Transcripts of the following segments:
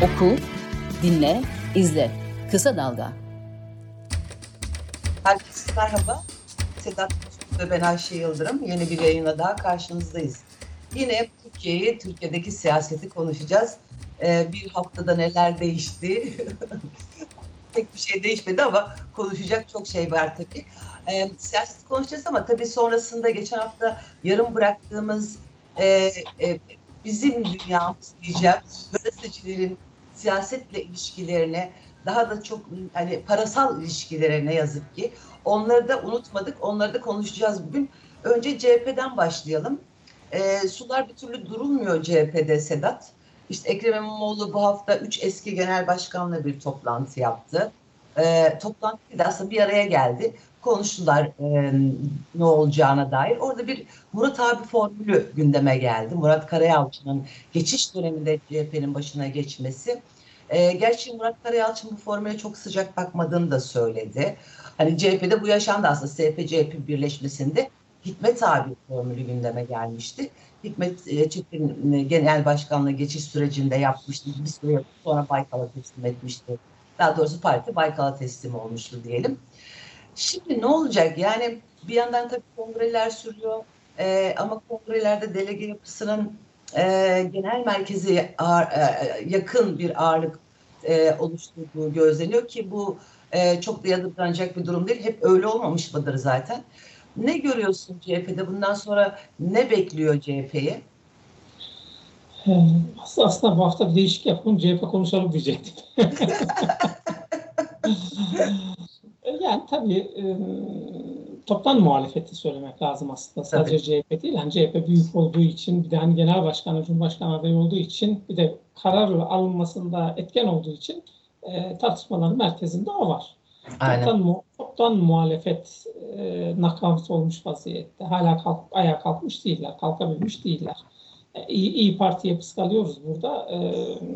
Oku, dinle, izle. Kısa Dalga. Herkese merhaba. Sedat ve ben Ayşe Yıldırım. Yeni bir yayına daha karşınızdayız. Yine Türkiye'yi, Türkiye'deki siyaseti konuşacağız. Ee, bir haftada neler değişti? Tek bir şey değişmedi ama konuşacak çok şey var tabii. Ee, siyaset konuşacağız ama tabii sonrasında geçen hafta yarım bıraktığımız e, e, bizim dünyamız diyeceğim gazetecilerin siyasetle ilişkilerine daha da çok hani parasal ilişkilere ne yazık ki onları da unutmadık. Onları da konuşacağız bugün. Önce CHP'den başlayalım. E, sular bir türlü durulmuyor CHP'de Sedat. İşte Ekrem İmamoğlu bu hafta üç eski genel başkanla bir toplantı yaptı. E, toplantı aslında bir araya geldi. Konuştular e, ne olacağına dair. Orada bir Murat abi formülü gündeme geldi. Murat Karayalçı'nın geçiş döneminde CHP'nin başına geçmesi. E, gerçi Murat Karayalçın bu formüle çok sıcak bakmadığını da söyledi. Hani CHP'de bu yaşandı aslında. CHP-CHP birleşmesinde Hikmet abi formülü gündeme gelmişti. Hikmet e, Çetin e, genel başkanlığı geçiş sürecinde yapmıştı. Bir süre sonra Baykal'a teslim etmişti. Daha doğrusu parti Baykal'a teslim olmuştu diyelim. Şimdi ne olacak? Yani bir yandan tabii kongreler sürüyor. E, ama kongrelerde delege yapısının e, genel merkeze ağır, e, yakın bir ağırlık e, oluşturduğu gözleniyor ki bu e, çok da yadırganacak bir durum değil. Hep öyle olmamış mıdır zaten? Ne görüyorsun CHP'de? Bundan sonra ne bekliyor CHP'yi? Aslında bu hafta bir değişik yapalım. CHP konuşalım diyecektim. yani tabii e, toptan muhalefeti söylemek lazım aslında. Sadece tabii. CHP değil. Yani CHP büyük olduğu için bir de hani genel başkanı, cumhurbaşkanı adayı olduğu için bir de karar alınmasında etken olduğu için e, tartışmaların merkezinde o var. Aynen. Toptan, toptan muhalefet e, nakavt olmuş vaziyette. Hala kalk, ayağa kalkmış değiller, kalkabilmiş değiller. E, iyi, iyi Parti'ye kıskalıyoruz burada. E,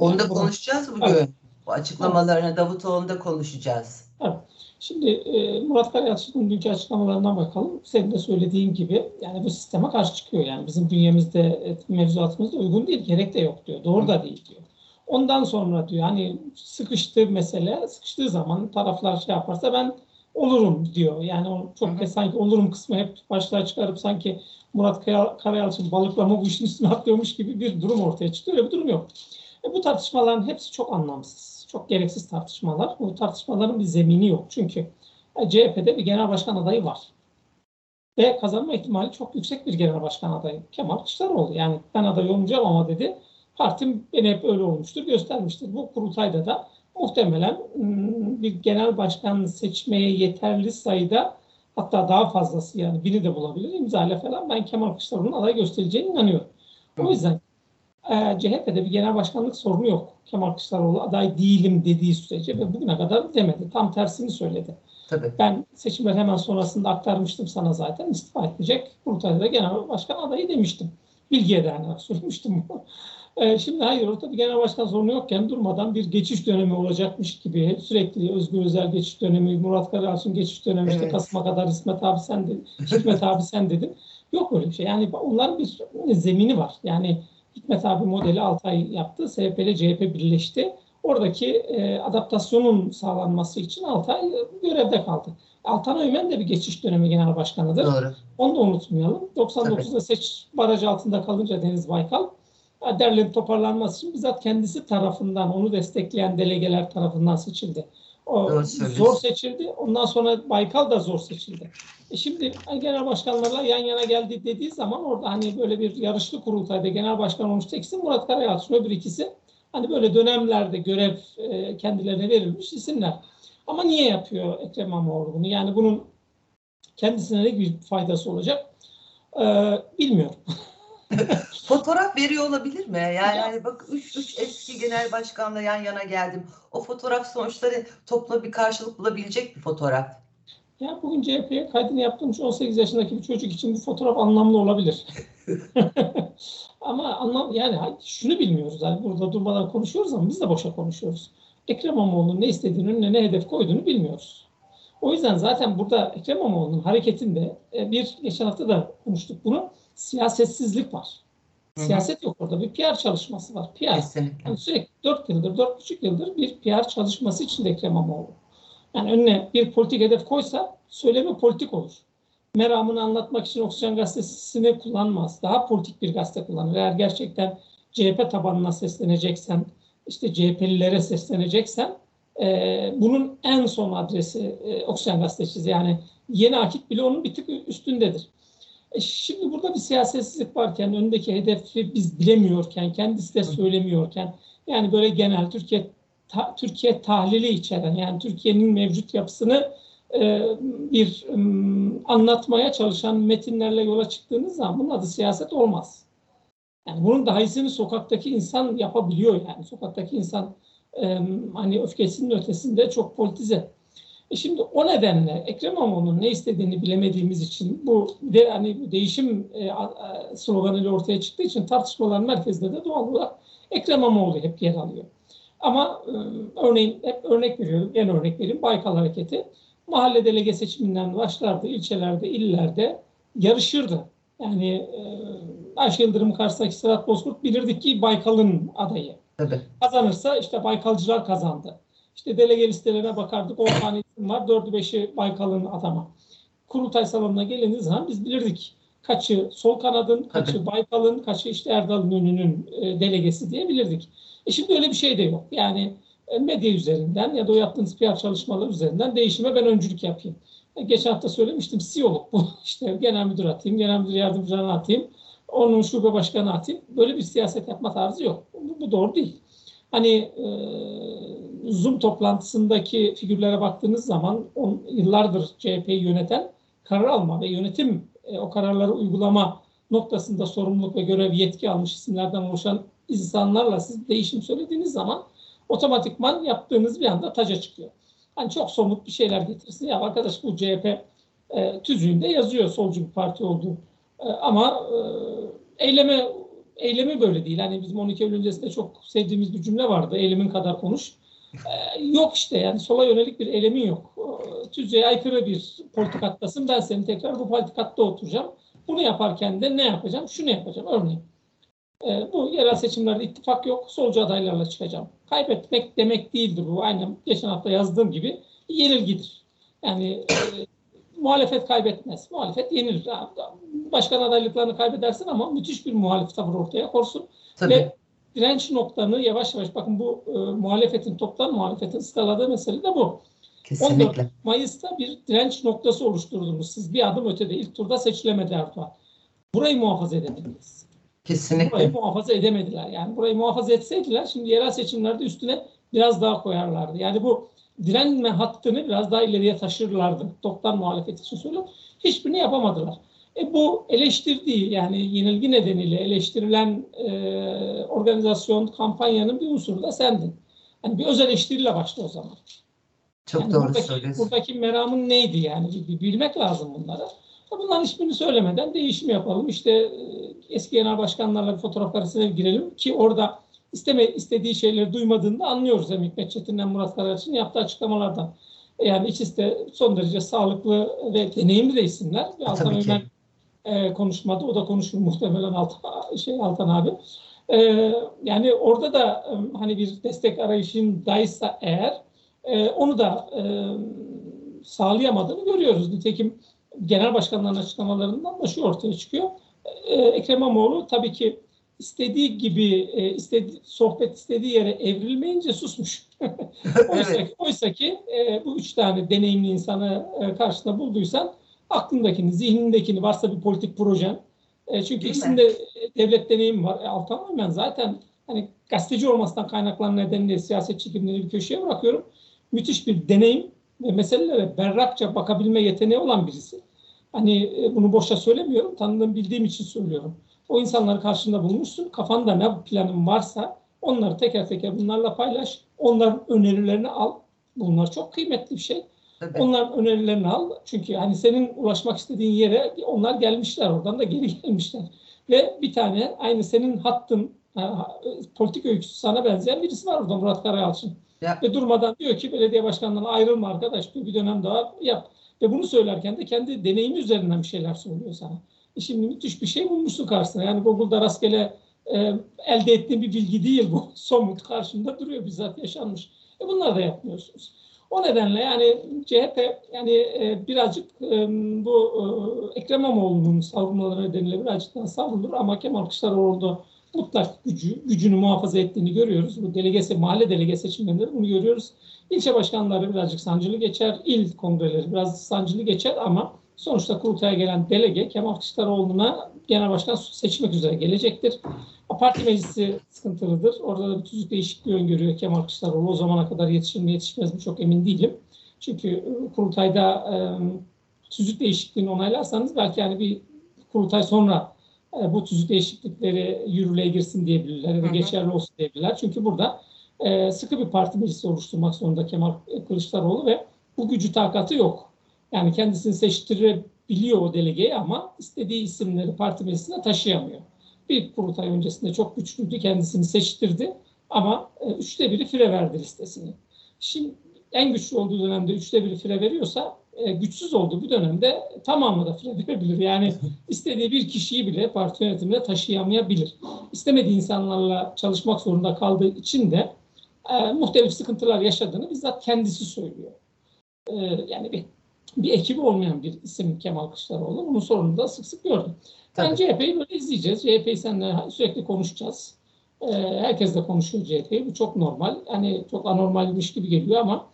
Onu da konuşacağız bugün. Evet. Bu açıklamalarını. Davutoğlu'nda konuşacağız. Evet. Şimdi e, Murat Karayalçı'nın dünkü açıklamalarına bakalım. Senin de söylediğin gibi yani bu sisteme karşı çıkıyor. Yani bizim bünyemizde, e, mevzuatımızda uygun değil, gerek de yok diyor. Doğru da değil diyor. Ondan sonra diyor hani sıkıştı mesele, sıkıştığı zaman taraflar şey yaparsa ben olurum diyor. Yani o çok kez sanki olurum kısmı hep başlığa çıkarıp sanki Murat Karayalçın balıklama bu işin üstüne atlıyormuş gibi bir durum ortaya çıkıyor. Öyle bir durum yok. E, bu tartışmaların hepsi çok anlamsız. Çok gereksiz tartışmalar. Bu tartışmaların bir zemini yok. Çünkü e, CHP'de bir genel başkan adayı var. Ve kazanma ihtimali çok yüksek bir genel başkan adayı. Kemal Kılıçdaroğlu. Yani ben aday olmayacağım ama dedi Partim beni hep öyle olmuştur, göstermiştir. Bu kurultayda da muhtemelen ıı, bir genel başkan seçmeye yeterli sayıda hatta daha fazlası yani biri de bulabilir imzayla falan ben Kemal Kılıçdaroğlu'nun aday göstereceğine inanıyorum. O yüzden e, CHP'de bir genel başkanlık sorunu yok. Kemal Kılıçdaroğlu aday değilim dediği sürece ve bugüne kadar demedi. Tam tersini söyledi. Tabii. Ben seçimler hemen sonrasında aktarmıştım sana zaten istifa etmeyecek. Kurultayda genel başkan adayı demiştim. Bilgiye dayanarak söylemiştim bunu. E, şimdi hayır ortada bir genel başkan sorunu yokken durmadan bir geçiş dönemi olacakmış gibi sürekli Özgür Özel geçiş dönemi, Murat Karayalçın geçiş dönemi evet. işte Kasım'a kadar İsmet abi sen dedin, Hikmet abi sen dedin. Yok öyle bir şey. Yani onların bir zemini var. Yani Hikmet abi modeli 6 ay yaptı. SHP ile CHP birleşti. Oradaki e, adaptasyonun sağlanması için 6 ay görevde kaldı. Altan Öğmen de bir geçiş dönemi genel başkanıdır. Doğru. Onu da unutmayalım. 99'da seç baraj altında kalınca Deniz Baykal derlenip toparlanması için bizzat kendisi tarafından onu destekleyen delegeler tarafından seçildi. O zor seçildi. Ondan sonra Baykal da zor seçildi. E şimdi genel başkanlarla yan yana geldi dediği zaman orada hani böyle bir yarışlı kurultayda genel başkan olmuş ikisi Murat Karayalçın öbür ikisi hani böyle dönemlerde görev e, kendilerine verilmiş isimler. Ama niye yapıyor Ekrem İmamoğlu bunu? Yani bunun kendisine ne bir faydası olacak? Ee, bilmiyorum. fotoğraf veriyor olabilir mi? Yani, yani bak üç, üç eski genel başkanla yan yana geldim. O fotoğraf sonuçları topla bir karşılık bulabilecek bir fotoğraf. Ya bugün CHP'ye kaydını yaptırmış 18 yaşındaki bir çocuk için bu fotoğraf anlamlı olabilir. ama anlam yani şunu bilmiyoruz. Yani burada durmadan konuşuyoruz ama biz de boşa konuşuyoruz. Ekrem İmamoğlu'nun ne istediğini, önüne ne hedef koyduğunu bilmiyoruz. O yüzden zaten burada Ekrem İmamoğlu'nun hareketinde e, bir geçen hafta da konuştuk bunu siyasetsizlik var. Siyaset yok orada. Bir PR çalışması var. PR. Kesinlikle. Yani sürekli 4 yıldır, 4,5 yıldır bir PR çalışması içinde Ekrem İmamoğlu. Yani önüne bir politik hedef koysa söylemi politik olur. Meramını anlatmak için Oksijen Gazetesi'ni kullanmaz. Daha politik bir gazete kullanır. Eğer gerçekten CHP tabanına sesleneceksen, işte CHP'lilere sesleneceksen e, bunun en son adresi e, Oksijen Gazetesi. Yani yeni akit bile onun bir tık üstündedir. E şimdi burada bir siyasetsizlik varken, önündeki hedefi biz bilemiyorken, kendisi de söylemiyorken, yani böyle genel Türkiye ta, Türkiye tahlili içeren, yani Türkiye'nin mevcut yapısını e, bir um, anlatmaya çalışan metinlerle yola çıktığınız zaman bunun adı siyaset olmaz. Yani bunun daha iyisini sokaktaki insan yapabiliyor yani. Sokaktaki insan e, hani öfkesinin ötesinde çok politize. E şimdi o nedenle Ekrem İmamoğlu'nun ne istediğini bilemediğimiz için bu de hani değişim e, sloganıyla ortaya çıktığı için tartışmaların merkezinde de doğal olarak Ekrem İmamoğlu hep yer alıyor. Ama e, örneğin hep örnek veriyorum, en örnek vereyim Baykal Hareketi mahalle delege seçiminden başlardı, ilçelerde, illerde yarışırdı. Yani e, Ayşe Yıldırım karşısındaki Serhat Bozkurt bilirdik ki Baykal'ın adayı. Tabii. Kazanırsa işte Baykalcılar kazandı. İşte delege listelerine bakardık. 10 tane isim var. 4'ü 5'i Baykal'ın adama. Kurultay salonuna gelindiği zaman biz bilirdik. Kaçı sol kanadın, kaçı. Baykal'ın, kaçı işte Erdal İnönü'nün e, delegesi diye bilirdik. E şimdi öyle bir şey de yok. Yani e, medya üzerinden ya da o yaptığınız PR çalışmaları üzerinden değişime ben öncülük yapayım. E, Geçen hafta söylemiştim CEO'luk bu. İşte genel müdür atayım, genel müdür yardımcılarını atayım, onun şube başkanı atayım. Böyle bir siyaset yapma tarzı yok. Bu, bu doğru değil. Hani e, Zoom toplantısındaki figürlere baktığınız zaman on, yıllardır CHP'yi yöneten karar alma ve yönetim e, o kararları uygulama noktasında sorumluluk ve görev yetki almış isimlerden oluşan insanlarla siz değişim söylediğiniz zaman otomatikman yaptığınız bir anda taca çıkıyor. Hani çok somut bir şeyler getirsin. Ya arkadaş bu CHP e, tüzüğünde yazıyor solcu bir parti olduğu. E, ama e, eyleme eylemi böyle değil. Hani bizim 12 Eylül öncesinde çok sevdiğimiz bir cümle vardı. Eylemin kadar konuş. E, yok işte yani sola yönelik bir eylemin yok. E, tüzüğe aykırı bir politikattasın. Ben seni tekrar bu politikatta oturacağım. Bunu yaparken de ne yapacağım? Şunu yapacağım. Örneğin e, bu yerel seçimlerde ittifak yok. Solcu adaylarla çıkacağım. Kaybetmek demek değildir bu. Aynen geçen hafta yazdığım gibi yenilgidir. Yani e, muhalefet kaybetmez. Muhalefet yenilir. Başkan adaylıklarını kaybedersin ama müthiş bir muhalif tavır ortaya korsun. Tabii. Ve direnç noktanı yavaş yavaş bakın bu e, muhalefetin toplam muhalefetin skaladığı mesele de bu. Kesinlikle. 14 Mayıs'ta bir direnç noktası oluşturdunuz. Siz bir adım ötede ilk turda seçilemedi Erdoğan. Burayı muhafaza edemediniz. Kesinlikle. Burayı muhafaza edemediler. Yani burayı muhafaza etseydiler şimdi yerel seçimlerde üstüne biraz daha koyarlardı. Yani bu direnme hattını biraz daha ileriye taşırlardı. Toptan muhalefet için söylüyorum. Hiçbirini yapamadılar. E bu eleştirdiği yani yenilgi nedeniyle eleştirilen e, organizasyon, kampanyanın bir unsuru da sendin. Yani bir öz eleştiriyle başla o zaman. Çok Yani doğru buradaki, söylüyorsun. Buradaki meramın neydi yani? Bir, bir bilmek lazım bunları. Bunların hiçbirini söylemeden değişim yapalım. İşte e, eski genel başkanlarla bir fotoğraf karesine girelim ki orada isteme, istediği şeyleri duymadığında anlıyoruz hem Hikmet Çetin'den Murat Karaç'ın yaptığı açıklamalardan. Yani ikisi de son derece sağlıklı ve deneyimli de isimler. Ve Altan. Ömer e, konuşmadı. O da konuşur muhtemelen Altan, şey, Altan abi. E, yani orada da e, hani bir destek arayışındaysa eğer e, onu da e, sağlayamadığını görüyoruz. Nitekim genel başkanların açıklamalarından da şu ortaya çıkıyor. E, Ekrem İmamoğlu tabii ki istediği gibi e, istedi, sohbet istediği yere evrilmeyince susmuş. oysa, Evet. ki, oysa ki e, bu üç tane deneyimli insanı e, karşısında bulduysan aklındakini, zihnindekini varsa bir politik projen. E, çünkü Değil mi? ikisinde e, devlet deneyimi var. E, Altan Ömen zaten hani gazeteci olmasından kaynaklanan nedeniyle siyasetçi kimliğini bir köşeye bırakıyorum. Müthiş bir deneyim ve meselelere berrakça bakabilme yeteneği olan birisi. Hani e, bunu boşa söylemiyorum. Tanıdığım bildiğim için söylüyorum. O insanları karşında bulmuşsun. Kafanda ne planın varsa onları teker teker bunlarla paylaş. Onların önerilerini al. Bunlar çok kıymetli bir şey. Tabii. Onların önerilerini al. Çünkü hani senin ulaşmak istediğin yere onlar gelmişler. Oradan da geri gelmişler. Ve bir tane aynı senin hattın ha, politik öyküsü sana benzeyen birisi var orada Murat Karayalçın. Ya. Ve durmadan diyor ki belediye başkanından ayrılma arkadaş bir, bir dönem daha yap. Ve bunu söylerken de kendi deneyimi üzerinden bir şeyler söylüyor sana. E şimdi müthiş bir şey bulmuşsun karşısına. Yani Google'da rastgele e, elde ettiğim bir bilgi değil bu. Somut karşımda duruyor bizzat yaşanmış. E bunları da yapmıyorsunuz. O nedenle yani CHP yani e, birazcık e, bu e, Ekrem İmamoğlu'nun savunmaları nedeniyle birazcık daha savrulur ama Kemal Kılıçdaroğlu'nda mutlak gücü, gücünü muhafaza ettiğini görüyoruz. Bu delegesi, mahalle delege seçimlerinde bunu görüyoruz. İlçe başkanları birazcık sancılı geçer, il kongreleri biraz sancılı geçer ama sonuçta kurultaya gelen delege Kemal Kılıçdaroğlu'na genel başkan seçmek üzere gelecektir. Parti meclisi sıkıntılıdır. Orada da bir tüzük değişikliği öngörüyor Kemal Kılıçdaroğlu. O zamana kadar yetişir mi yetişmez mi çok emin değilim. Çünkü e, kurultayda e, tüzük değişikliğini onaylarsanız belki yani bir kurultay sonra e, bu tüzük değişiklikleri yürürlüğe girsin diyebilirler ya da geçerli olsun diyebilirler. Çünkü burada e, sıkı bir parti meclisi oluşturmak zorunda Kemal Kılıçdaroğlu ve bu gücü takatı yok. Yani kendisini seçtirebiliyor o delegeyi ama istediği isimleri parti meclisine taşıyamıyor. Bir kurultay öncesinde çok güçlüydü, kendisini seçtirdi ama e, üçte biri fire verdi listesini. Şimdi en güçlü olduğu dönemde üçte biri fire veriyorsa e, güçsüz olduğu bir dönemde tamamı da fire verebilir. Yani istediği bir kişiyi bile parti yönetimine taşıyamayabilir. İstemediği insanlarla çalışmak zorunda kaldığı için de e, muhtelif sıkıntılar yaşadığını bizzat kendisi söylüyor. E, yani bir, bir ekibi olmayan bir isim Kemal Kılıçdaroğlu. Bunun sorununu da sık sık gördüm. Ben CHP'yi böyle izleyeceğiz. CHP'yi seninle sürekli konuşacağız. E, herkes de konuşuyor CHP'yi. Bu çok normal. Hani çok anormalmiş gibi geliyor ama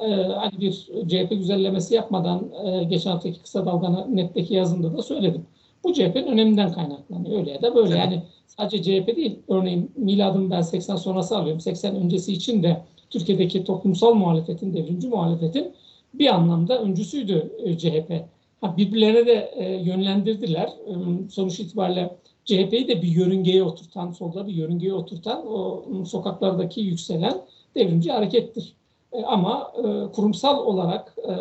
e, hani bir CHP güzellemesi yapmadan e, geçen haftaki kısa dalganı netteki yazımda da söyledim. Bu CHP'nin öneminden kaynaklanıyor. Öyle ya da böyle. Yani sadece CHP değil. Örneğin miladım ben 80 sonrası alıyorum. 80 öncesi için de Türkiye'deki toplumsal muhalefetin, devrimci muhalefetin bir anlamda öncüsüydü e, CHP. Ha, birbirlerine de e, yönlendirdiler. E, sonuç itibariyle CHP'yi de bir yörüngeye oturtan, solda bir yörüngeye oturtan o sokaklardaki yükselen devrimci harekettir. E, ama e, kurumsal olarak e,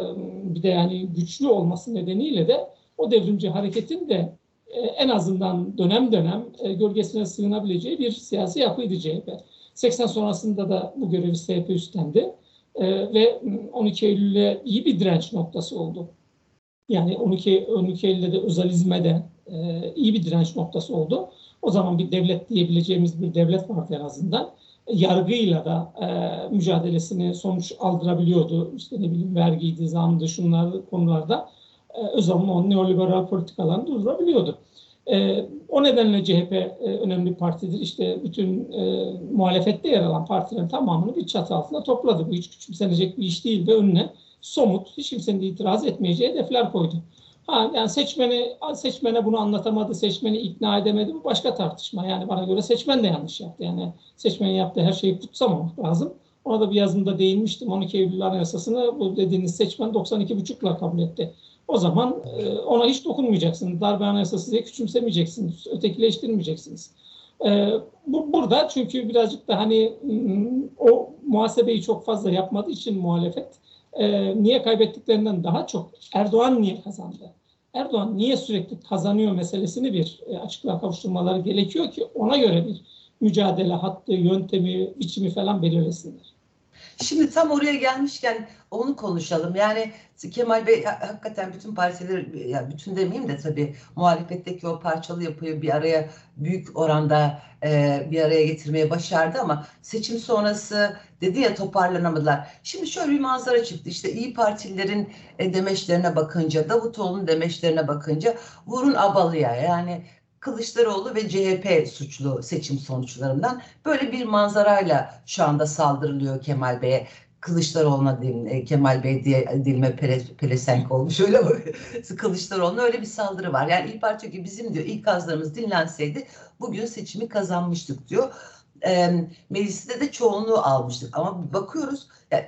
bir de yani güçlü olması nedeniyle de o devrimci hareketin de e, en azından dönem dönem e, gölgesine sığınabileceği bir siyasi yapıydı CHP. 80 sonrasında da bu görevi CHP üstlendi e, ve 12 Eylül'e iyi bir direnç noktası oldu. Yani 12, 12 Eylül'de de özalizme de e, iyi bir direnç noktası oldu. O zaman bir devlet diyebileceğimiz bir devlet vardı en azından. Yargıyla da e, mücadelesini sonuç aldırabiliyordu. İşte ne bileyim vergiydi, zamdı, şunlar konularda e, Özal'ın o neoliberal politikalarını durdurabiliyordu. E, o nedenle CHP e, önemli partidir. İşte bütün e, muhalefette yer alan partilerin tamamını bir çatı altında topladı. Bu hiç küçümsenecek bir iş değil ve önüne somut, hiç kimsenin itiraz etmeyeceği hedefler koydu. Ha, yani seçmeni, seçmene bunu anlatamadı, seçmeni ikna edemedi bu başka tartışma. Yani bana göre seçmen de yanlış yaptı. Yani seçmenin yaptığı her şeyi kutsamamak lazım. Ona da bir yazımda değinmiştim. 12 Eylül Anayasası'nı bu dediğiniz seçmen 92,5'la kabul etti. O zaman e, ona hiç dokunmayacaksınız. Darbe anayasası diye küçümsemeyeceksiniz. Ötekileştirmeyeceksiniz. E, bu, burada çünkü birazcık da hani o muhasebeyi çok fazla yapmadığı için muhalefet e, niye kaybettiklerinden daha çok Erdoğan niye kazandı? Erdoğan niye sürekli kazanıyor meselesini bir açıklığa kavuşturmaları gerekiyor ki ona göre bir mücadele hattı, yöntemi, biçimi falan belirlesinler. Şimdi tam oraya gelmişken onu konuşalım. Yani Kemal Bey hakikaten bütün partileri, ya bütün demeyeyim de tabii muhalefetteki o parçalı yapıyı bir araya büyük oranda e, bir araya getirmeye başardı ama seçim sonrası dedi ya toparlanamadılar. Şimdi şöyle bir manzara çıktı. İşte iyi Partililerin e, demeçlerine bakınca, Davutoğlu'nun demeçlerine bakınca vurun abalıya yani Kılıçdaroğlu ve CHP suçlu seçim sonuçlarından böyle bir manzarayla şu anda saldırılıyor Kemal Bey'e. Kılıçdaroğlu'na e, Kemal Bey diye dilime pele, pelesenk olmuş öyle mi? Kılıçdaroğlu'na öyle bir saldırı var. Yani İYİ Parti ki bizim diyor ilk azlarımız dinlenseydi bugün seçimi kazanmıştık diyor. E, mecliste de çoğunluğu almıştık ama bakıyoruz yani,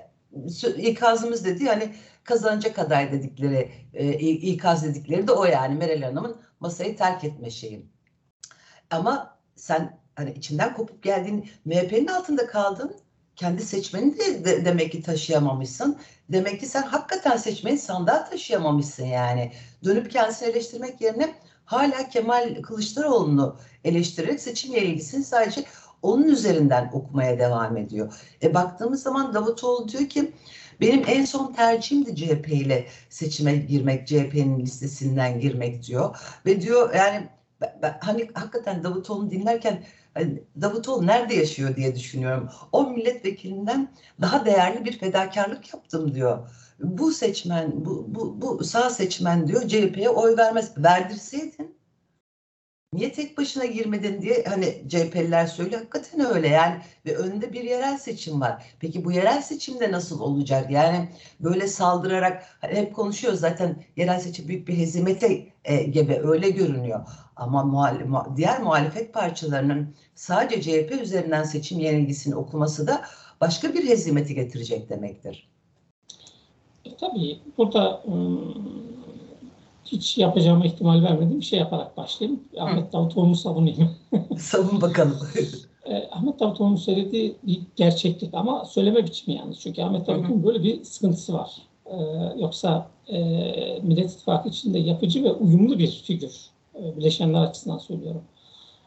ikazımız dedi yani kazanacak aday dedikleri e, ikaz dedikleri de o yani Meral Hanım'ın masayı terk etme şeyi. Ama sen hani içinden kopup geldiğin MHP'nin altında kaldın. Kendi seçmeni de, de demek ki taşıyamamışsın. Demek ki sen hakikaten seçmeni sandığa taşıyamamışsın yani. Dönüp kendisini eleştirmek yerine hala Kemal Kılıçdaroğlu'nu eleştirerek seçimle ilgisini sadece onun üzerinden okumaya devam ediyor. E baktığımız zaman Davutoğlu diyor ki benim en son tercihimdi CHP ile seçime girmek, CHP'nin listesinden girmek diyor. Ve diyor yani ben, hani hakikaten Davutoğlu'nu dinlerken hani Davutoğlu nerede yaşıyor diye düşünüyorum. O milletvekilinden daha değerli bir fedakarlık yaptım diyor. Bu seçmen, bu, bu, bu sağ seçmen diyor CHP'ye oy vermez. Verdirseydin niye tek başına girmedin diye hani CHP'liler söylüyor. Hakikaten öyle yani ve önünde bir yerel seçim var. Peki bu yerel seçimde nasıl olacak? Yani böyle saldırarak hani hep konuşuyoruz zaten yerel seçim büyük bir hezimete e, gibi öyle görünüyor. Ama muhal diğer muhalefet parçalarının sadece CHP üzerinden seçim yenilgisini okuması da başka bir hezimeti getirecek demektir. E, tabii burada ıı, hiç yapacağıma ihtimal vermediğim bir şey yaparak başlayayım. Hı. Ahmet Davutoğlu'nu savunayım. Savun bakalım. e, Ahmet Davutoğlu'nun söylediği bir gerçeklik ama söyleme biçimi yalnız. Çünkü Ahmet Davutoğlu'nun böyle bir sıkıntısı var. E, yoksa e, Millet İttifakı içinde yapıcı ve uyumlu bir figür. E, bileşenler açısından söylüyorum.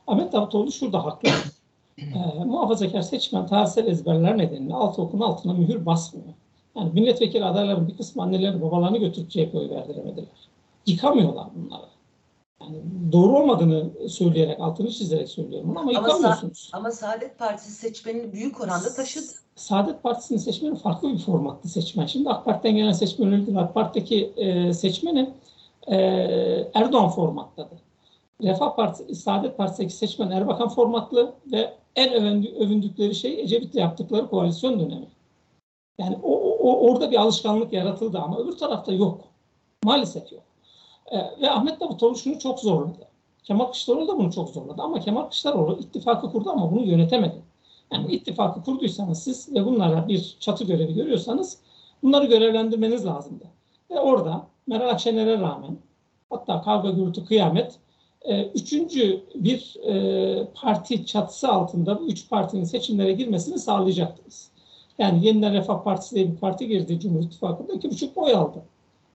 Ahmet Davutoğlu şurada haklı. e, muhafazakar seçmen tarihsel ezberler nedeniyle altı okun altına mühür basmıyor. Yani milletvekili adayların bir kısmı anneleri babalarını götürüp CHP oy verdiremediler yıkamıyorlar bunları. Yani doğru olmadığını söyleyerek, altını çizerek söylüyorum ama, ama yıkamıyorsunuz. Sa ama Saadet Partisi seçmenini büyük oranda taşıdı. Saadet Partisi'nin seçmeni farklı bir formatlı seçmen. Şimdi AK Parti'den gelen seçmen öyle değil. AK Parti'deki e, seçmeni e, Erdoğan formatladı. Refah Partisi, Saadet Partisi'ndeki seçmen Erbakan formatlı ve en övündükleri şey Ecevit'le yaptıkları koalisyon dönemi. Yani o, o, orada bir alışkanlık yaratıldı ama öbür tarafta yok. Maalesef yok. E, ve Ahmet Davutoğlu şunu çok zorladı. Kemal Kılıçdaroğlu da bunu çok zorladı ama Kemal Kılıçdaroğlu ittifakı kurdu ama bunu yönetemedi. Yani ittifakı kurduysanız siz ve bunlara bir çatı görevi görüyorsanız bunları görevlendirmeniz lazımdı. Ve orada Meral Akşener'e rağmen hatta kavga gürültü kıyamet e, üçüncü bir e, parti çatısı altında bu üç partinin seçimlere girmesini sağlayacaktınız. Yani Yeniden Refah Partisi diye bir parti girdi Cumhur İttifakı'nda iki buçuk oy aldı.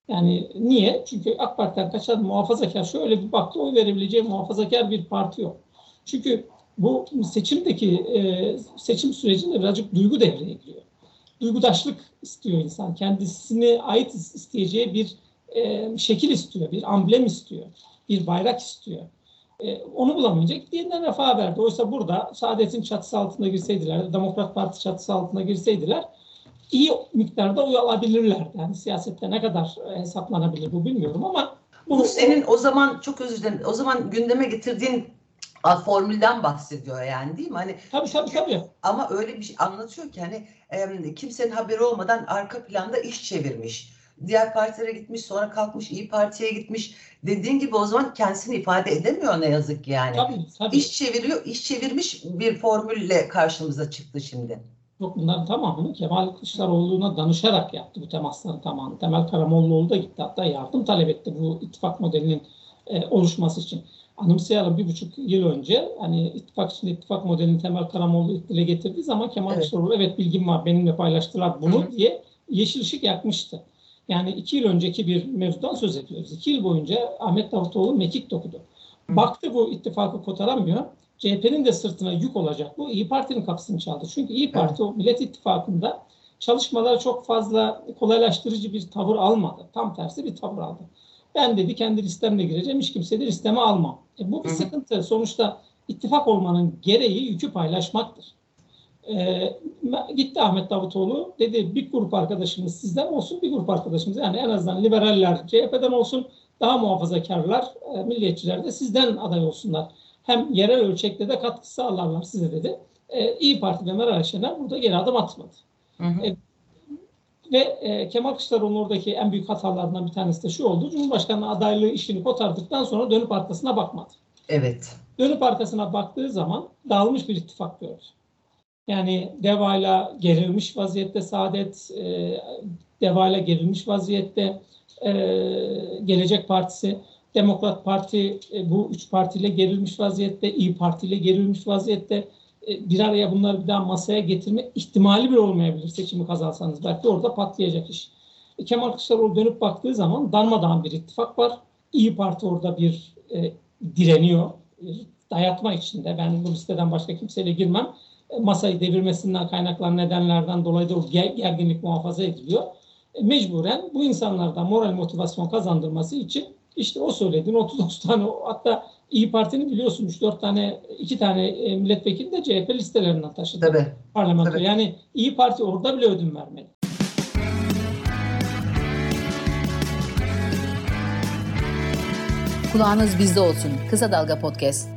Yani niye? Çünkü AK Parti'den kaçan muhafazakar şöyle bir baktı oy verebileceği muhafazakar bir parti yok. Çünkü bu seçimdeki e, seçim sürecinde birazcık duygu devreye giriyor. Duygudaşlık istiyor insan. Kendisini ait isteyeceği bir e, şekil istiyor, bir amblem istiyor, bir bayrak istiyor. E, onu bulamayınca yeniden refah verdi. Oysa burada Saadet'in çatısı altında girseydiler, Demokrat Parti çatısı altında girseydiler iyi miktarda oy alabilirler. Yani siyasette ne kadar e, hesaplanabilir bu bilmiyorum ama bu, bu senin o zaman çok özür dilerim. O zaman gündeme getirdiğin formülden bahsediyor yani değil mi? Hani tabii tabii tabii. Ama öyle bir şey anlatıyor ki hani e, kimsenin haberi olmadan arka planda iş çevirmiş. Diğer partilere gitmiş sonra kalkmış iyi Parti'ye gitmiş. Dediğin gibi o zaman kendisini ifade edemiyor ne yazık ki yani. Tabii, tabii. İş çeviriyor, iş çevirmiş bir formülle karşımıza çıktı şimdi. Yok bunların tamamını Kemal Kılıçdaroğlu'na danışarak yaptı bu temasların tamamını. Temel Karamollaoğlu da gitti hatta yardım talep etti bu ittifak modelinin e, oluşması için. Anımsayalım bir buçuk yıl önce hani ittifak içinde ittifak modelini Temel Karamollaoğlu dile getirdiği zaman Kemal evet. Kılıçdaroğlu evet bilgim var benimle paylaştılar bunu Hı-hı. diye yeşil ışık yakmıştı. Yani iki yıl önceki bir mevzudan söz ediyoruz. İki yıl boyunca Ahmet Davutoğlu mekik dokudu. Baktı bu ittifakı kotaramıyor. CHP'nin de sırtına yük olacak bu. İyi Parti'nin kapısını çaldı. Çünkü İyi Parti o Millet İttifakı'nda çalışmaları çok fazla kolaylaştırıcı bir tavır almadı. Tam tersi bir tavır aldı. Ben dedi kendi listemle gireceğim. Hiç kimse de listeme almam. E bu bir sıkıntı. Sonuçta ittifak olmanın gereği yükü paylaşmaktır. E, gitti Ahmet Davutoğlu dedi bir grup arkadaşımız sizden olsun bir grup arkadaşımız yani en azından liberaller CHP'den olsun daha muhafazakarlar e, milliyetçiler de sizden aday olsunlar hem yerel ölçekte de katkı sağlarlar size dedi. E, İyi Parti ve Meral Akşener burada geri adım atmadı. Hı hı. E, ve e, Kemal Kılıçdaroğlu'nun oradaki en büyük hatalarından bir tanesi de şu oldu. Cumhurbaşkanlığı adaylığı işini kotardıktan sonra dönüp arkasına bakmadı. Evet. Dönüp arkasına baktığı zaman dağılmış bir ittifak gördü. Yani Deva'yla gerilmiş vaziyette Saadet, e, Deva'yla gerilmiş vaziyette e, Gelecek Partisi. Demokrat Parti e, bu üç partiyle gerilmiş vaziyette, İyi Parti ile gerilmiş vaziyette e, bir araya bunları bir daha masaya getirme ihtimali bile olmayabilir seçimi kazansanız. Belki orada patlayacak iş. E, Kemal Kılıçdaroğlu dönüp baktığı zaman darmadağın bir ittifak var. İyi Parti orada bir e, direniyor. E, dayatma içinde. Ben bu listeden başka kimseyle girmem. E, masayı devirmesinden kaynaklanan nedenlerden dolayı da o gerginlik muhafaza ediliyor. E, mecburen bu insanlardan moral motivasyon kazandırması için işte o söylediğin 39 tane hatta İyi Parti'nin biliyorsun 3-4 tane, 2 tane e, milletvekili de CHP listelerinden taşıdı. Tabii. Parlamento. Tabii. Yani İyi Parti orada bile ödün vermedi. Kulağınız bizde olsun. Kısa Dalga Podcast.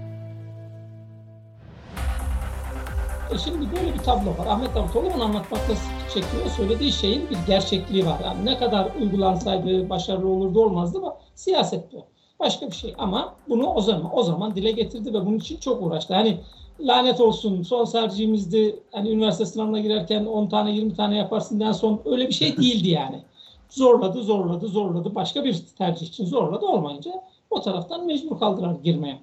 E şimdi böyle bir tablo var. Ahmet Davutoğlu onu anlatmakta çekiyor. Söylediği şeyin bir gerçekliği var. Yani ne kadar uygulansaydı başarılı olurdu olmazdı ama siyaset bu. Başka bir şey ama bunu o zaman o zaman dile getirdi ve bunun için çok uğraştı. Hani lanet olsun son tercihimizdi. Hani üniversite sınavına girerken 10 tane 20 tane yaparsın en son öyle bir şey değildi yani. Zorladı, zorladı, zorladı. Başka bir tercih için zorladı olmayınca o taraftan mecbur kaldılar girmeye.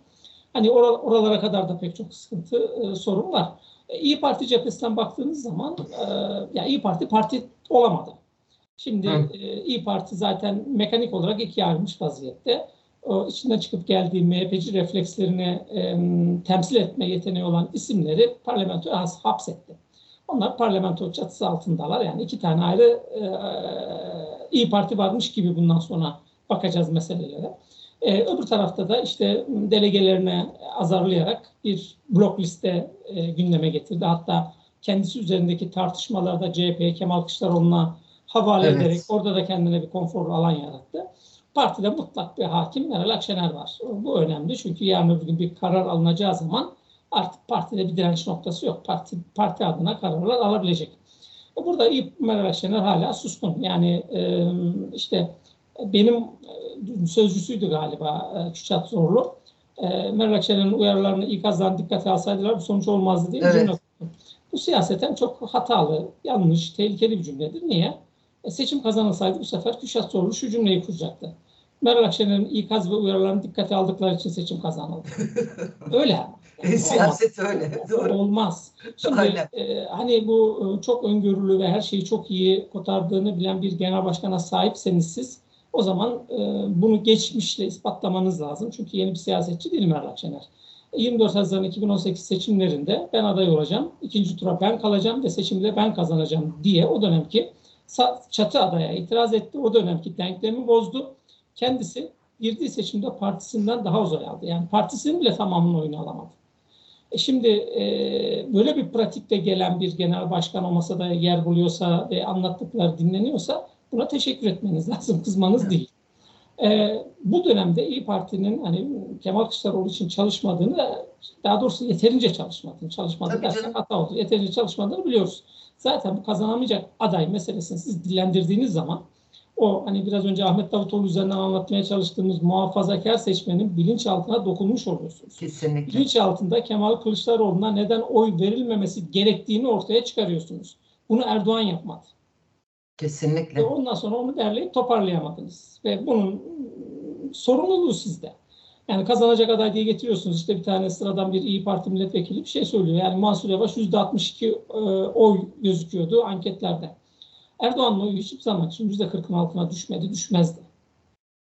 Hani or- oralara kadar da pek çok sıkıntı, e, sorun var. E, İyi Parti cephesinden baktığınız zaman e, ya İyi Parti parti olamadı. Şimdi Hı. e, İyi Parti zaten mekanik olarak ikiye ayrılmış vaziyette. O içinden çıkıp geldiği MHP'ci reflekslerini e, temsil etme yeteneği olan isimleri parlamentoya hapsetti. Onlar parlamento çatısı altındalar. Yani iki tane ayrı e, İyi Parti varmış gibi bundan sonra bakacağız meselelere. E, öbür tarafta da işte delegelerine azarlayarak bir blok liste e, gündeme getirdi. Hatta kendisi üzerindeki tartışmalarda CHP Kemal Kılıçdaroğlu'na havale Evet. ederek orada da kendine bir konfor alan yarattı. Partide mutlak bir hakim Meral Akşener var. Bu önemli çünkü yarın öbür gün bir karar alınacağı zaman artık partide bir direnç noktası yok. Parti, parti adına kararlar alabilecek. E, Burada Meral Akşener hala suskun. Yani e, işte benim e, sözcüsüydü galiba e, Kürşat Zorlu. E, Meral Akşener'in uyarılarını ikazdan dikkate alsaydılar bu sonuç olmazdı diye Evet. cümle. Bu siyaseten çok hatalı, yanlış, tehlikeli bir cümledir. Niye? E, seçim kazanılsaydı bu sefer Kürşat Zorlu şu cümleyi kuracaktı. Meral Akşener'in ikaz ve uyarılarını dikkate aldıkları için seçim kazanıldı. Öyle ama. Yani. Siyaset öyle. Doğru. Olmaz. Şimdi Aynen. e, hani bu çok öngörülü ve her şeyi çok iyi kotardığını bilen bir genel başkana sahipseniz siz o zaman e, bunu geçmişle ispatlamanız lazım. Çünkü yeni bir siyasetçi değil Meral Akşener. E, 24 Haziran 2018 seçimlerinde ben aday olacağım, ikinci tura ben kalacağım ve seçimde ben kazanacağım diye o dönemki çatı adaya itiraz etti. O dönemki denklemi bozdu. Kendisi girdiği seçimde partisinden daha az oy aldı. Yani partisinin bile tamamını oyunu alamadı. E şimdi e, böyle bir pratikte gelen bir genel başkan o masada yer buluyorsa ve anlattıkları dinleniyorsa buna teşekkür etmeniz lazım, kızmanız değil. E, bu dönemde İyi Parti'nin hani Kemal Kılıçdaroğlu için çalışmadığını, daha doğrusu yeterince çalışmadığını, çalışmadı canım. hata oldu. Yeterince çalışmadığını biliyoruz. Zaten bu kazanamayacak aday meselesini siz dillendirdiğiniz zaman o hani biraz önce Ahmet Davutoğlu üzerinden anlatmaya çalıştığımız muhafazakar seçmenin bilinçaltına dokunmuş oluyorsunuz Kesinlikle. bilinç altında Kemal Kılıçdaroğlu'na neden oy verilmemesi gerektiğini ortaya çıkarıyorsunuz. Bunu Erdoğan yapmadı. Ve Kesinlikle. ondan sonra onu derleyip toparlayamadınız. Ve bunun mm, sorumluluğu sizde. Yani kazanacak aday diye getiriyorsunuz. İşte bir tane sıradan bir İyi Parti milletvekili bir şey söylüyor. Yani Mansur Yavaş %62 e, oy gözüküyordu anketlerde. Erdoğan'ın oyu hiçbir zaman için %40'ın altına düşmedi, düşmezdi.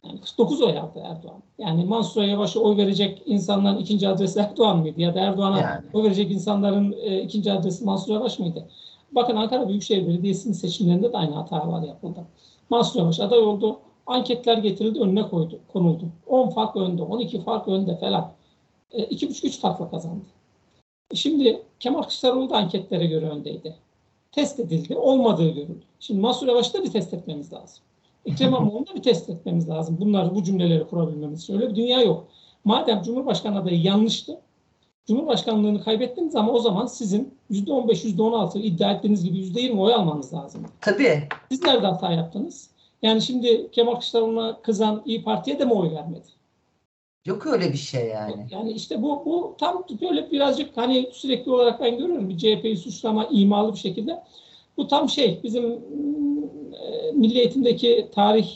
Yani 49 oy aldı Erdoğan. Yani Mansur Yavaş'a oy verecek insanların ikinci adresi Erdoğan mıydı? Ya da Erdoğan'a Yani. oy verecek insanların e, ikinci adresi Mansur Yavaş mıydı? Bakın Ankara Büyükşehir Belediyesi'nin seçimlerinde de aynı hatalar yapıldı. Mansur Yavaş aday oldu. Anketler getirildi önüne koydu, konuldu. 10 fark önde, 12 fark önde falan. E, 2,5-3 farkla kazandı. E, Şimdi Kemal Kılıçdaroğlu da anketlere göre öndeydi. Test edildi, olmadığı görüldü. Şimdi Mansur Yavaş'ı da bir test etmemiz lazım. Ekrem İmamoğlu'nu da bir test etmemiz lazım. Bunlar bu cümleleri kurabilmemiz için. Öyle bir dünya yok. Madem Cumhurbaşkanı adayı yanlıştı, Cumhurbaşkanlığını kaybettiniz ama o zaman sizin %15, %16 iddia ettiğiniz gibi %20 oy almanız lazım. Tabii. Siz nerede hata yaptınız? Yani şimdi Kemal Kılıçdaroğlu'na kızan İyi Parti'ye de mi oy vermedi? Yok öyle bir şey yani. Yani işte bu bu tam böyle birazcık hani sürekli olarak ben görüyorum bir CHP'yi suçlama imalı bir şekilde. Bu tam şey bizim e, milli eğitimdeki tarih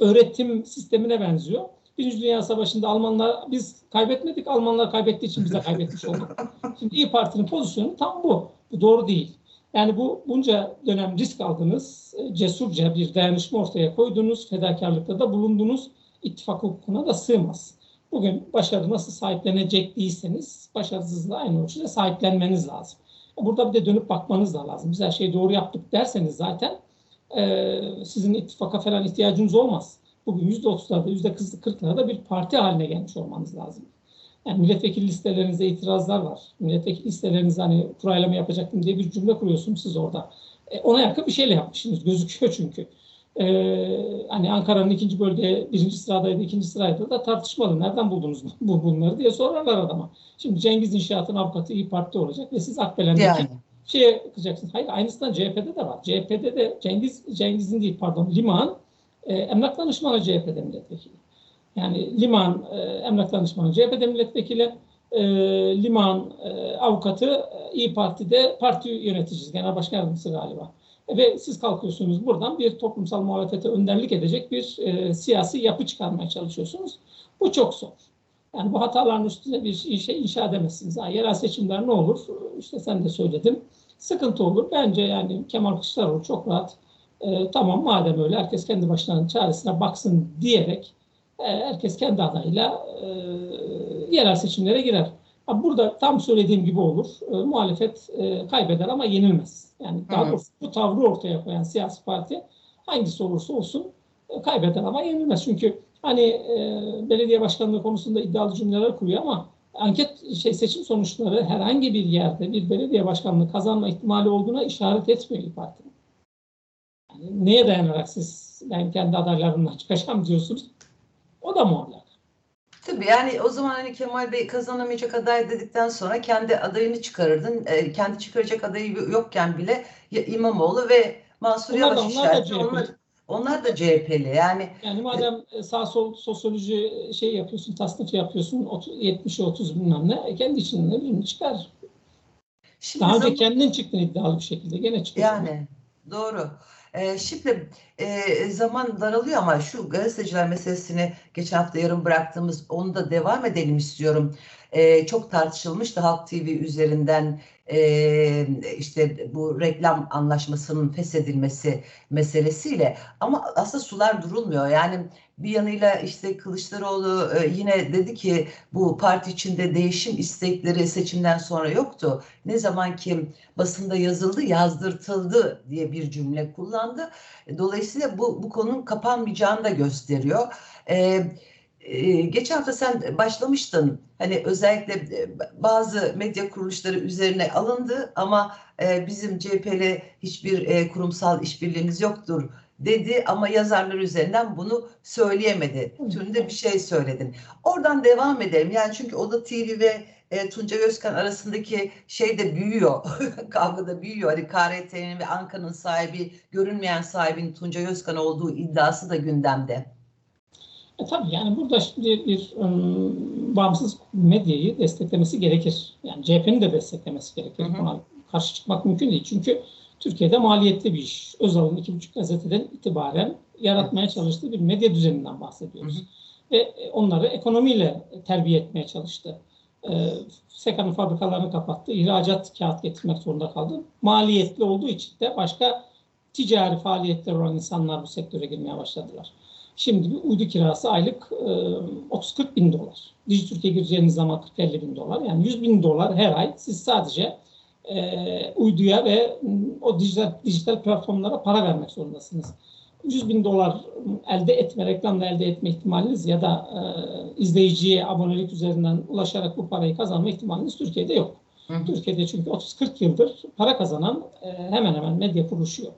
öğretim sistemine benziyor. Birinci Dünya Savaşı'nda Almanlar biz kaybetmedik, Almanlar kaybettiği için biz de kaybetmiş olduk. Şimdi İyi Parti'nin pozisyonu tam bu. Bu doğru değil. Yani bu bunca dönem risk aldınız, e, cesurca bir dayanışma ortaya koydunuz, fedakarlıkta da bulundunuz. İttifak hukukuna da sığmaz. Bugün başarı nasıl sahiplenecek değilseniz başarısızlığı aynı ölçüde sahiplenmeniz lazım. Burada bir de dönüp bakmanız da lazım. Biz her şeyi doğru yaptık derseniz zaten e, sizin ittifaka falan ihtiyacınız olmaz. Bugün %30'larda, %40'larda bir parti haline gelmiş olmanız lazım. Yani milletvekili listelerinize itirazlar var. Milletvekili listelerinize hani kuraylama yapacaktım diye bir cümle kuruyorsunuz siz orada. E, ona yakın bir şeyle yapmışsınız. Gözüküyor çünkü. Ee, hani Ankara'nın ikinci bölge birinci sıradaydı, ikinci sıraydı da tartışmalı. Nereden buldunuz bu bunları diye sorarlar adama. Şimdi Cengiz İnşaat'ın avukatı İyi Parti olacak ve siz Akbelen'deki Yani. şeye kızacaksınız. Hayır aynısından CHP'de de var. CHP'de de Cengiz Cengiz'in değil pardon Liman e, emlak danışmanı CHP'de milletvekili. Yani Liman e, emlak danışmanı CHP'de milletvekili. E, Liman avukatı e, İyi Parti'de parti yöneticisi, genel başkan yardımcısı galiba. E, ve siz kalkıyorsunuz buradan bir toplumsal muhalefete önderlik edecek bir e, siyasi yapı çıkarmaya çalışıyorsunuz. Bu çok zor. Yani bu hataların üstüne bir inşa, inşa edemezsiniz. Ha, yerel seçimler ne olur? İşte sen de söyledin. Sıkıntı olur. Bence yani Kemal Kılıçdaroğlu çok rahat e, tamam madem öyle herkes kendi başlarının çaresine baksın diyerek e, herkes kendi adayla e, yerel seçimlere girer. Ha, burada tam söylediğim gibi olur. E, muhalefet e, kaybeder ama yenilmez. Yani daha hı. doğrusu bu tavrı ortaya koyan siyasi parti hangisi olursa olsun e, kaybeder ama yenilmez. Çünkü hani e, belediye başkanlığı konusunda iddialı cümleler kuruyor ama anket şey seçim sonuçları herhangi bir yerde bir belediye başkanlığı kazanma ihtimali olduğuna işaret etmiyor İYİ Parti'nin. Yani neye dayanarak siz ben kendi adaylarımla çıkacağım diyorsunuz? O da muallak. Tabii yani o zaman hani Kemal Bey kazanamayacak aday dedikten sonra kendi adayını çıkarırdın. E, kendi çıkaracak adayı yokken bile ya İmamoğlu ve Mansur Onlar da- Yavaş onlar da. CHP'li. Onlar, onlar da CHP'li. Yani Yani madem e, sağ sol sosyoloji şey yapıyorsun, tasnif yapıyorsun, 30, 70'e 30 bilmem ne, e, kendi içinden birini çıkar. şimdi Daha önce zaman- kendin çıktın iddialı bir şekilde, gene çıkıyorsun. Yani doğru. Ee, şimdi e, zaman daralıyor ama şu gazeteciler meselesini geçen hafta yarım bıraktığımız onu da devam edelim istiyorum. Ee, çok tartışılmıştı Halk TV üzerinden e, işte bu reklam anlaşmasının feshedilmesi meselesiyle ama aslında sular durulmuyor. Yani bir yanıyla işte Kılıçdaroğlu e, yine dedi ki bu parti içinde değişim istekleri seçimden sonra yoktu. Ne zaman ki basında yazıldı, yazdırtıldı diye bir cümle kullandı. Dolayısıyla bu, bu konunun kapanmayacağını da gösteriyor. Ee, geçen hafta sen başlamıştın. Hani özellikle e, bazı medya kuruluşları üzerine alındı ama e, bizim CHP'li hiçbir e, kurumsal işbirliğimiz yoktur dedi ama yazarlar üzerinden bunu söyleyemedi. Türünde bir şey söyledin. Oradan devam edelim. Yani çünkü Oda TV ve e, Tuncay Özkan arasındaki şey de büyüyor. Kavga da büyüyor. Hani KRT'nin ve Anka'nın sahibi, görünmeyen sahibinin Tuncay Özkan olduğu iddiası da gündemde. E, tabii yani burada şimdi bir ım, bağımsız medyayı desteklemesi gerekir. Yani CHP'nin de desteklemesi gerekir. Hı hı. Buna karşı çıkmak mümkün değil. Çünkü Türkiye'de maliyetli bir iş. Özal'ın iki buçuk gazeteden itibaren yaratmaya çalıştığı bir medya düzeninden bahsediyoruz. Hı hı. Ve e, onları ekonomiyle terbiye etmeye çalıştı. E, Seka'nın fabrikalarını kapattı. ihracat kağıt getirmek zorunda kaldı. Maliyetli olduğu için de başka ticari faaliyetler olan insanlar bu sektöre girmeye başladılar. Şimdi bir uydu kirası aylık e, 30-40 bin dolar. Dijitürk'e gireceğiniz zaman 40-50 bin dolar. Yani 100 bin dolar her ay siz sadece e, uyduya ve o dijital, dijital platformlara para vermek zorundasınız. 100 bin dolar elde etme, reklamla elde etme ihtimaliniz ya da e, izleyiciye abonelik üzerinden ulaşarak bu parayı kazanma ihtimaliniz Türkiye'de yok. Hı. Türkiye'de çünkü 30-40 yıldır para kazanan e, hemen hemen medya kuruluşu yok.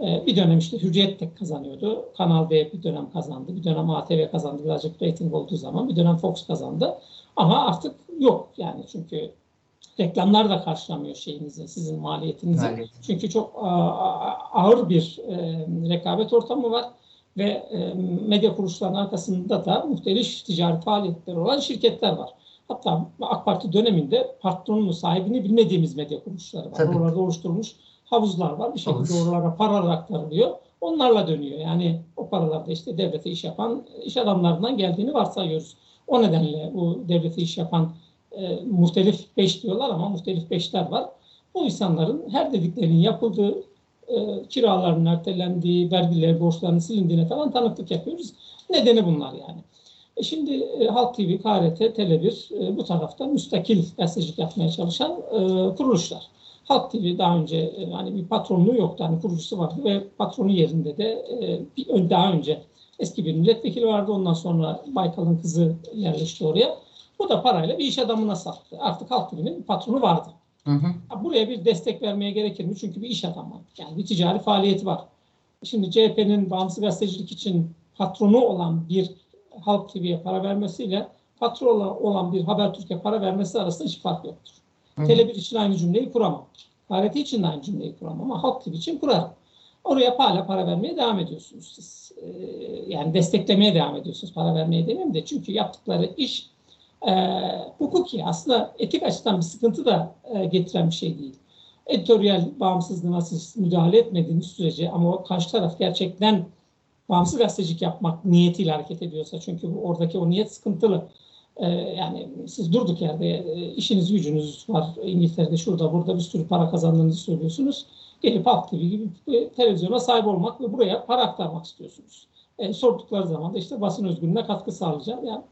E, bir dönem işte Hürriyet tek kazanıyordu. Kanal B bir dönem kazandı. Bir dönem ATV kazandı. Birazcık reyting olduğu zaman. Bir dönem Fox kazandı. Ama artık yok yani çünkü reklamlar da karşılamıyor şeyinizi, sizin maliyetinizi. Maliyet. Çünkü çok ağır bir e, rekabet ortamı var ve e, medya kuruluşlarının arkasında da muhtelif ticari faaliyetleri olan şirketler var. Hatta AK Parti döneminde patronunu, sahibini bilmediğimiz medya kuruluşları var. Tabii. Oralarda oluşturulmuş havuzlar var. Bir şekilde Havuz. oralara paralar aktarılıyor. Onlarla dönüyor. Yani o paralar da işte devlete iş yapan iş adamlarından geldiğini varsayıyoruz. O nedenle bu devlete iş yapan e, muhtelif beş diyorlar ama muhtelif beşler var. Bu insanların her dediklerinin yapıldığı, e, kiraların ertelendiği, vergiler, borçların silindiğine falan tanıklık yapıyoruz. Nedeni bunlar yani. E şimdi e, Halk TV, KRT, Tele1 e, bu tarafta müstakil gazetecilik yapmaya çalışan e, kuruluşlar. Halk TV daha önce e, hani bir patronluğu yoktu. Hani kurucusu vardı ve patronu yerinde de e, bir, daha önce eski bir milletvekili vardı. Ondan sonra Baykal'ın kızı yerleşti oraya. Bu da parayla bir iş adamına sattı. Artık Halk TV'nin patronu vardı. Hı hı. Buraya bir destek vermeye gerekir mi? Çünkü bir iş adamı. Yani bir ticari faaliyeti var. Şimdi CHP'nin bağımsız gazetecilik için patronu olan bir Halk TV'ye para vermesiyle patronu olan bir Habertürk'e para vermesi arasında hiç fark yoktur. Tele1 için aynı cümleyi kuramam. KRT için de aynı cümleyi kuramam ama Halk TV için kurarım. Oraya hala para vermeye devam ediyorsunuz siz. Ee, yani desteklemeye devam ediyorsunuz. Para vermeye demeyeyim de çünkü yaptıkları iş e, hukuki aslında etik açıdan bir sıkıntı da e, getiren bir şey değil. Editoryal bağımsızlığına siz müdahale etmediğiniz sürece ama karşı taraf gerçekten bağımsız gazetecilik yapmak niyetiyle hareket ediyorsa çünkü oradaki o niyet sıkıntılı. Ee, yani siz durduk yerde e, işiniz gücünüz var İngiltere'de şurada burada bir sürü para kazandığınızı söylüyorsunuz. Gelip Halk TV gibi bir televizyona sahip olmak ve buraya para aktarmak istiyorsunuz. E, sordukları zaman da işte basın özgürlüğüne katkı sağlayacağım. Yani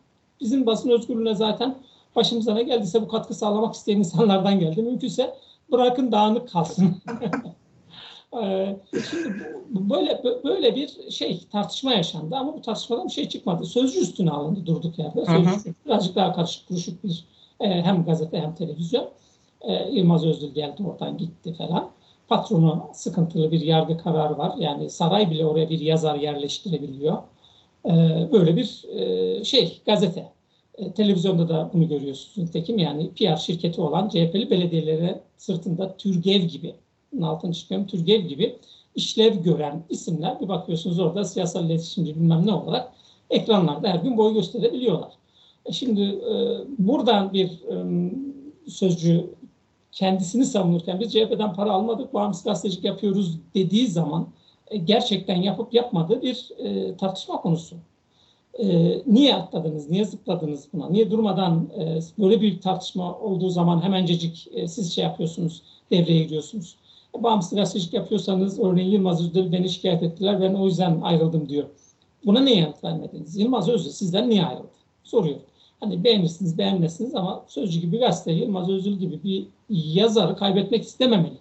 bizim basın özgürlüğüne zaten başımıza ne geldiyse bu katkı sağlamak isteyen insanlardan geldi. Mümkünse bırakın dağınık kalsın. Ee, şimdi böyle böyle bir şey tartışma yaşandı ama bu tartışmadan bir şey çıkmadı. Sözcü üstüne alındı durduk yerde. Sözcü hı hı. birazcık daha karışık kuruşuk bir e, hem gazete hem televizyon. E, Yılmaz Özdil geldi oradan gitti falan. Patronu sıkıntılı bir yargı kararı var. Yani saray bile oraya bir yazar yerleştirebiliyor. E, böyle bir şey gazete. Televizyonda da bunu görüyorsunuz. Nitekim yani PR şirketi olan CHP'li belediyelere sırtında Türgev gibi altını çıkıyorum. Türgev gibi işlev gören isimler bir bakıyorsunuz orada siyasal iletişimci bilmem ne olarak ekranlarda her gün boy gösterebiliyorlar. E şimdi e, buradan bir e, sözcü kendisini savunurken biz CHP'den para almadık, bağımsız gazetecilik yapıyoruz dediği zaman gerçekten yapıp yapmadığı bir tartışma konusu. Niye atladınız, niye zıpladınız buna, niye durmadan böyle bir tartışma olduğu zaman hemencecik e, siz şey yapıyorsunuz, devreye giriyorsunuz bağımsız gazetecilik yapıyorsanız örneğin Yılmaz Özdil beni şikayet ettiler ben o yüzden ayrıldım diyor. Buna niye yanıt vermediniz? Yılmaz Özdil sizden niye ayrıldı? Soruyor. Hani beğenirsiniz beğenmezsiniz ama Sözcü gibi gazete Yılmaz Özdil gibi bir yazarı kaybetmek istememeli.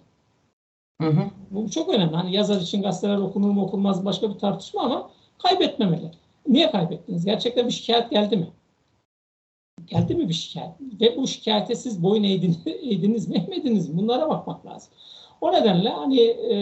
Hı hı. Bu çok önemli. Hani yazar için gazeteler okunur mu okunmaz başka bir tartışma ama kaybetmemeli. Niye kaybettiniz? Gerçekten bir şikayet geldi mi? Geldi mi bir şikayet? Ve bu şikayete siz boyun eğdiniz, eğdiniz mi, etmediniz mi? Bunlara bakmak lazım. O nedenle hani e,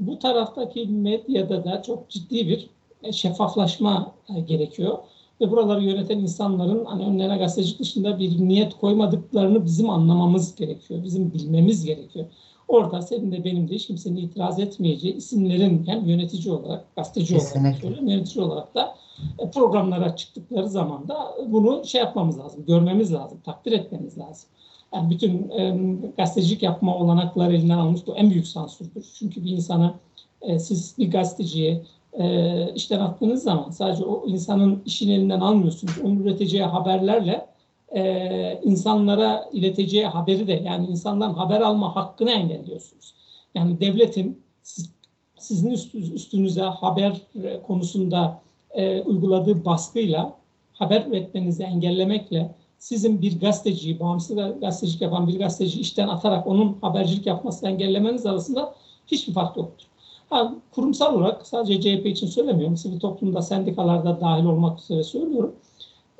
bu taraftaki medyada da çok ciddi bir e, şeffaflaşma e, gerekiyor. Ve buraları yöneten insanların hani önlerine gazetecilik dışında bir niyet koymadıklarını bizim anlamamız gerekiyor. Bizim bilmemiz gerekiyor. Orada senin de benim de hiç kimsenin itiraz etmeyeceği isimlerin hem yönetici olarak, gazeteci Kesinlikle. olarak söylüyorum, yönetici olarak da e, programlara çıktıkları zaman da bunu şey yapmamız lazım, görmemiz lazım, takdir etmemiz lazım. Yani bütün e, gazetecilik yapma olanakları elinden almış bu en büyük sansürdür. Çünkü bir insana e, siz bir gazeteciye e, işten attığınız zaman sadece o insanın işini elinden almıyorsunuz. Onun üreteceği haberlerle e, insanlara ileteceği haberi de yani insandan haber alma hakkını engelliyorsunuz. Yani devletin siz, sizin üstünüze haber konusunda e, uyguladığı baskıyla haber üretmenizi engellemekle sizin bir gazeteciyi, bağımsız gazetecilik yapan bir gazeteci işten atarak onun habercilik yapmasını engellemeniz arasında hiçbir fark yoktur. Ha, kurumsal olarak sadece CHP için söylemiyorum. Sivil toplumda, sendikalarda dahil olmak üzere söylüyorum.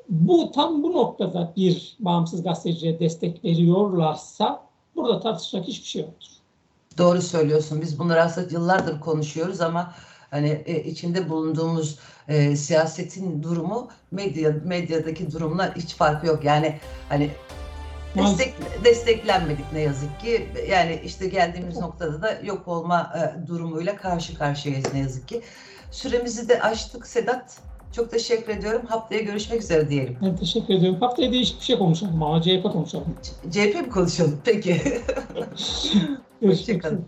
Bu tam bu noktada bir bağımsız gazeteciye destek veriyorlarsa burada tartışacak hiçbir şey yoktur. Doğru söylüyorsun. Biz bunları aslında yıllardır konuşuyoruz ama hani e, içinde bulunduğumuz e, siyasetin durumu medya medyadaki durumla hiç farkı yok. Yani hani destek desteklenmedik ne yazık ki. Yani işte geldiğimiz noktada da yok olma e, durumuyla karşı karşıyayız ne yazık ki. Süremizi de açtık Sedat. Çok teşekkür ediyorum. Haftaya görüşmek üzere diyelim. Ben teşekkür ediyorum. Haftaya değişik bir şey konuşalım ama CHP konuşalım. CHP mi konuşalım? Peki. Hoşçakalın.